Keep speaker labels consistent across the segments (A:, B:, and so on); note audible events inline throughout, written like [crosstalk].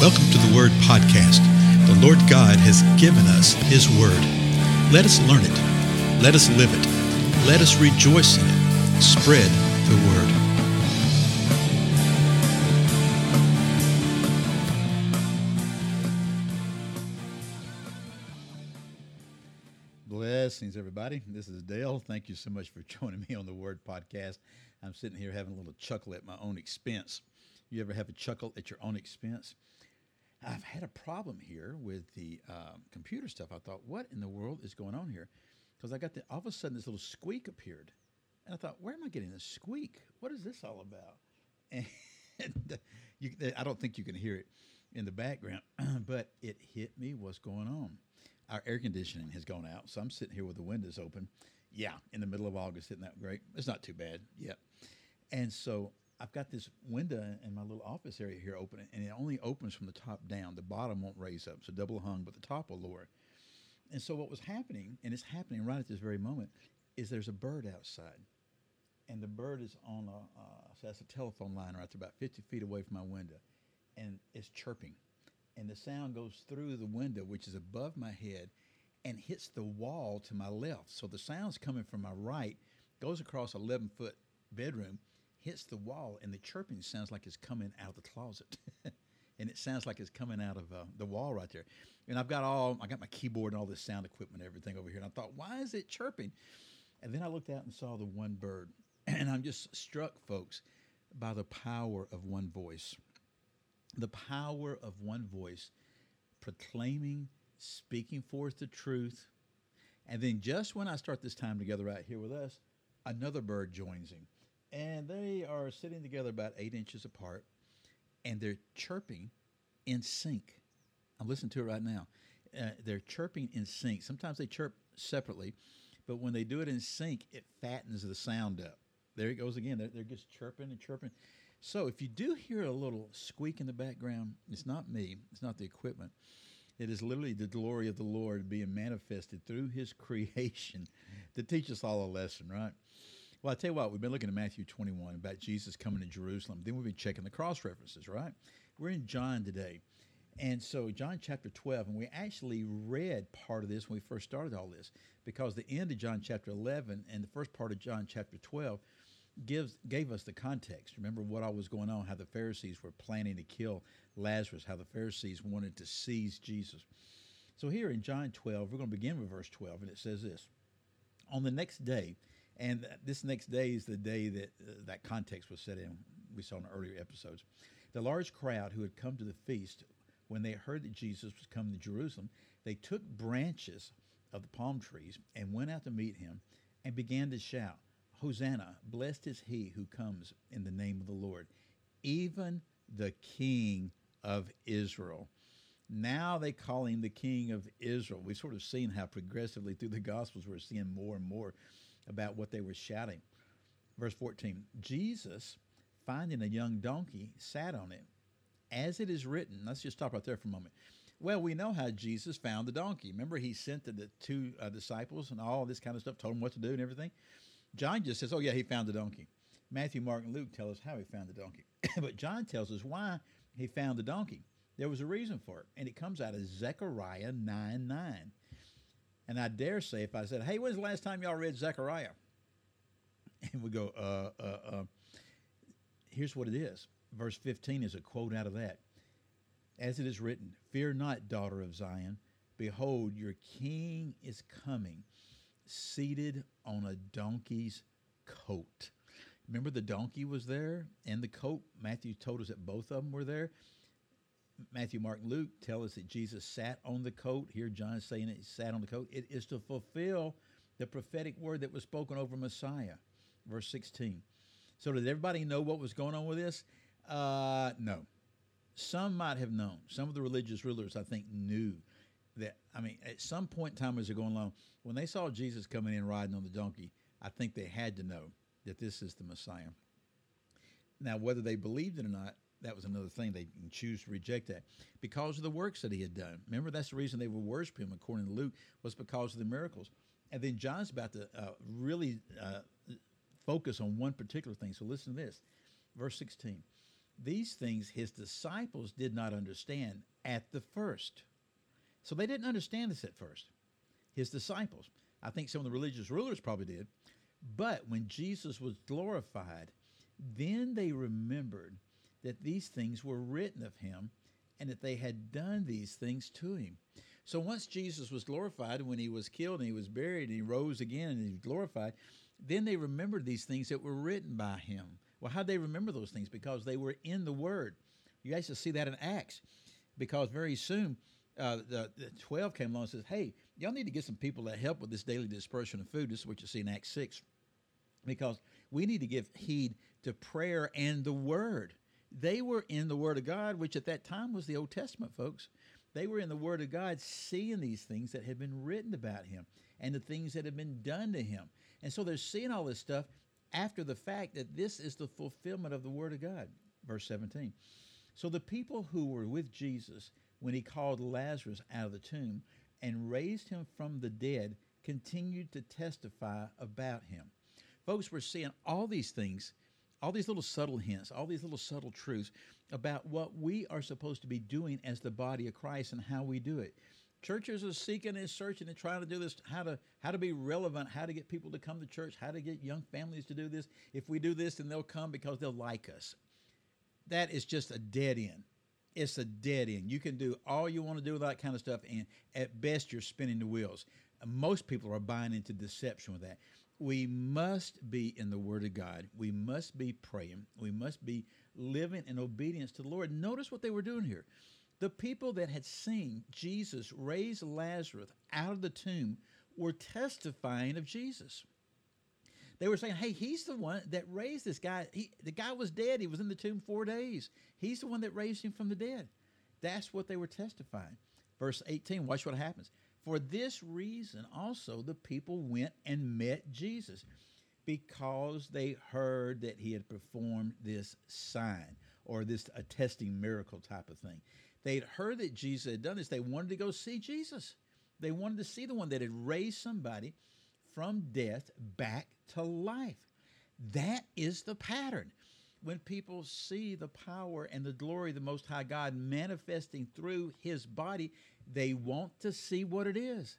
A: Welcome to the Word Podcast. The Lord God has given us His Word. Let us learn it. Let us live it. Let us rejoice in it. Spread the Word.
B: Blessings, everybody. This is Dale. Thank you so much for [laughs] joining me on the Word Podcast. I'm sitting here having a little chuckle at my own expense. You ever have a chuckle at your own expense? I've had a problem here with the uh, computer stuff. I thought, what in the world is going on here? Because I got the all of a sudden this little squeak appeared, and I thought, where am I getting this squeak? What is this all about? [laughs] And you, I don't think you can hear it in the background, [clears throat] but it hit me. What's going on? Our air conditioning has gone out, so I'm sitting here with the windows open. Yeah, in the middle of August, isn't that great? It's not too bad yet. And so I've got this window in my little office area here open, and it only opens from the top down. The bottom won't raise up, so double hung, but the top will lower. And so what was happening, and it's happening right at this very moment, is there's a bird outside, and the bird is on a uh, so that's a telephone line right there, about 50 feet away from my window, and it's chirping, and the sound goes through the window, which is above my head, and hits the wall to my left. So the sound's coming from my right, goes across 11 foot bedroom hits the wall, and the chirping sounds like it's coming out of the closet. [laughs] and it sounds like it's coming out of uh, the wall right there. And I've got all, I got my keyboard and all this sound equipment, and everything over here. And I thought, why is it chirping? And then I looked out and saw the one bird. [clears throat] and I'm just struck, folks, by the power of one voice. The power of one voice proclaiming, speaking forth the truth. And then just when I start this time together right here with us, another bird joins him and they are sitting together about eight inches apart, and they're chirping in sync. I'm listening to it right now. Uh, they're chirping in sync. Sometimes they chirp separately, but when they do it in sync, it fattens the sound up. There it goes again. They're, they're just chirping and chirping. So if you do hear a little squeak in the background, it's not me. It's not the equipment. It is literally the glory of the Lord being manifested through His [laughs] creation to teach us all a lesson, right? Well, I tell you what, we've been looking at Matthew 21 about Jesus coming to Jerusalem. Then we've been checking the cross references, right? We're in John today. And so, John chapter 12, and we actually read part of this when we first started all this, because the end of John chapter 11 and the first part of John chapter 12 gives gave us the context. Remember what all was going on, how the Pharisees were planning to kill Lazarus, how the Pharisees wanted to seize Jesus. So, here in John 12, we're going to begin with verse 12, and it says this On the next day, and this next day is the day that uh, that context was set in. We saw in earlier episodes. The large crowd who had come to the feast, when they heard that Jesus was coming to Jerusalem, they took branches of the palm trees and went out to meet him and began to shout, Hosanna, blessed is he who comes in the name of the Lord, even the King of Israel. Now they call him the King of Israel. We've sort of seen how progressively through the Gospels we're seeing more and more about what they were shouting. Verse 14 Jesus, finding a young donkey, sat on it. As it is written, let's just stop right there for a moment. Well, we know how Jesus found the donkey. Remember, he sent the, the two uh, disciples and all this kind of stuff, told them what to do and everything. John just says, Oh, yeah, he found the donkey. Matthew, Mark, and Luke tell us how he found the donkey. [coughs] but John tells us why he found the donkey. There was a reason for it, and it comes out of Zechariah 9 9. And I dare say, if I said, "Hey, when's the last time y'all read Zechariah?" [laughs] and we go, uh, uh, uh, "Here's what it is." Verse 15 is a quote out of that. As it is written, "Fear not, daughter of Zion; behold, your king is coming, seated on a donkey's coat." Remember, the donkey was there and the coat. Matthew told us that both of them were there. Matthew, Mark, Luke tell us that Jesus sat on the coat. Here, John is saying he sat on the coat. It is to fulfill the prophetic word that was spoken over Messiah. Verse 16. So, did everybody know what was going on with this? Uh, no. Some might have known. Some of the religious rulers, I think, knew that. I mean, at some point in time as they're going along, when they saw Jesus coming in riding on the donkey, I think they had to know that this is the Messiah. Now, whether they believed it or not, that was another thing. They choose to reject that because of the works that he had done. Remember, that's the reason they were worship him, according to Luke, was because of the miracles. And then John's about to uh, really uh, focus on one particular thing. So listen to this. Verse 16. these things his disciples did not understand at the first. So they didn't understand this at first. His disciples. I think some of the religious rulers probably did. But when Jesus was glorified, then they remembered that these things were written of him and that they had done these things to him. So once Jesus was glorified, when he was killed and he was buried and he rose again and he was glorified, then they remembered these things that were written by him. Well, how did they remember those things? Because they were in the Word. You guys see that in Acts, because very soon uh, the, the 12 came along and says, hey, y'all need to get some people that help with this daily dispersion of food. This is what you see in Acts 6. Because we need to give heed to prayer and the Word. They were in the Word of God, which at that time was the Old Testament, folks. They were in the Word of God, seeing these things that had been written about Him and the things that had been done to Him. And so they're seeing all this stuff after the fact that this is the fulfillment of the Word of God. Verse 17. So the people who were with Jesus when he called Lazarus out of the tomb and raised him from the dead continued to testify about him. Folks, we're seeing all these things, all these little subtle hints, all these little subtle truths about what we are supposed to be doing as the body of Christ and how we do it. Churches are seeking and searching and trying to do this, how to how to be relevant, how to get people to come to church, how to get young families to do this. If we do this, then they'll come because they'll like us. That is just a dead end. It's a dead end. You can do all you want to do with that kind of stuff, and at best, you're spinning the wheels. Most people are buying into deception with that. We must be in the Word of God. We must be praying. We must be living in obedience to the Lord. Notice what they were doing here. The people that had seen Jesus raise Lazarus out of the tomb were testifying of Jesus. They were saying, "Hey, he's the one that raised this guy. He, the guy was dead. He was in the tomb four days. He's the one that raised him from the dead." That's what they were testifying. Verse 18. Watch what happens. For this reason, also the people went and met Jesus, because they heard that he had performed this sign or this attesting miracle type of thing. They'd heard that Jesus had done this. They wanted to go see Jesus. They wanted to see the one that had raised somebody from death back to life. That is the pattern. When people see the power and the glory of the Most High God manifesting through his body, they want to see what it is.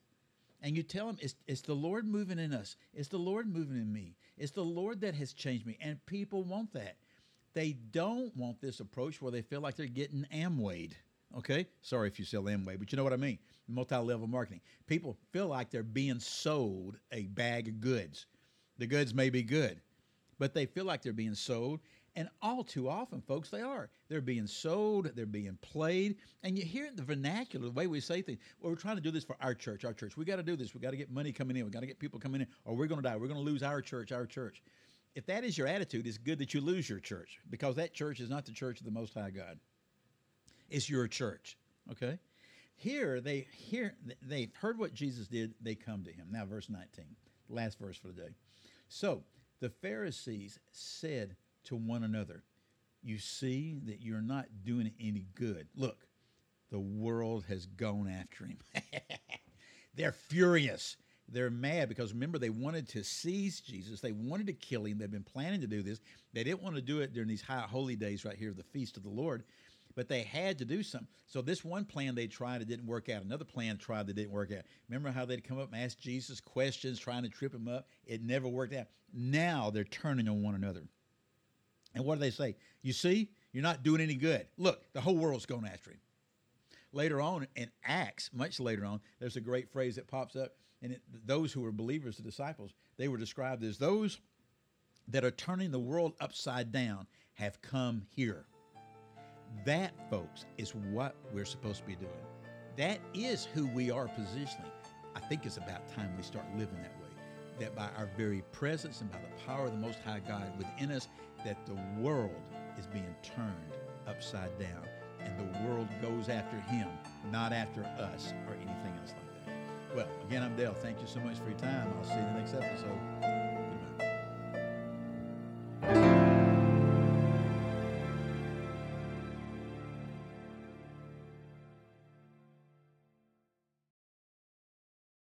B: And you tell them, it's, it's the Lord moving in us. It's the Lord moving in me. It's the Lord that has changed me. And people want that. They don't want this approach where they feel like they're getting Amwayed. Okay? Sorry if you sell Amway, but you know what I mean. Multi level marketing. People feel like they're being sold a bag of goods. The goods may be good, but they feel like they're being sold. And all too often, folks, they are. They're being sold, they're being played. And you hear the vernacular, the way we say things. Well, we're trying to do this for our church, our church. We got to do this. We got to get money coming in. We got to get people coming in, or we're going to die. We're going to lose our church, our church. If that is your attitude, it's good that you lose your church because that church is not the church of the Most High God It's your church. Okay? Here they hear they've heard what Jesus did, they come to him. Now verse 19, last verse for the day. So the Pharisees said to one another, You see that you're not doing any good. Look, the world has gone after him. [laughs] They're furious. They're mad because remember, they wanted to seize Jesus. They wanted to kill him. They've been planning to do this. They didn't want to do it during these high holy days right here, the feast of the Lord but they had to do something. So this one plan they tried, it didn't work out. Another plan tried that didn't work out. Remember how they'd come up and ask Jesus questions, trying to trip him up? It never worked out. Now they're turning on one another. And what do they say? You see, you're not doing any good. Look, the whole world's going after him. Later on in Acts, much later on, there's a great phrase that pops up, and it, those who were believers, the disciples, they were described as those that are turning the world upside down have come here. That, folks, is what we're supposed to be doing. That is who we are positioning. I think it's about time we start living that way. That by our very presence and by the power of the Most High God within us, that the world is being turned upside down and the world goes after Him, not after us or anything else like that. Well, again, I'm Dale. Thank you so much for your time. I'll see you in the next episode.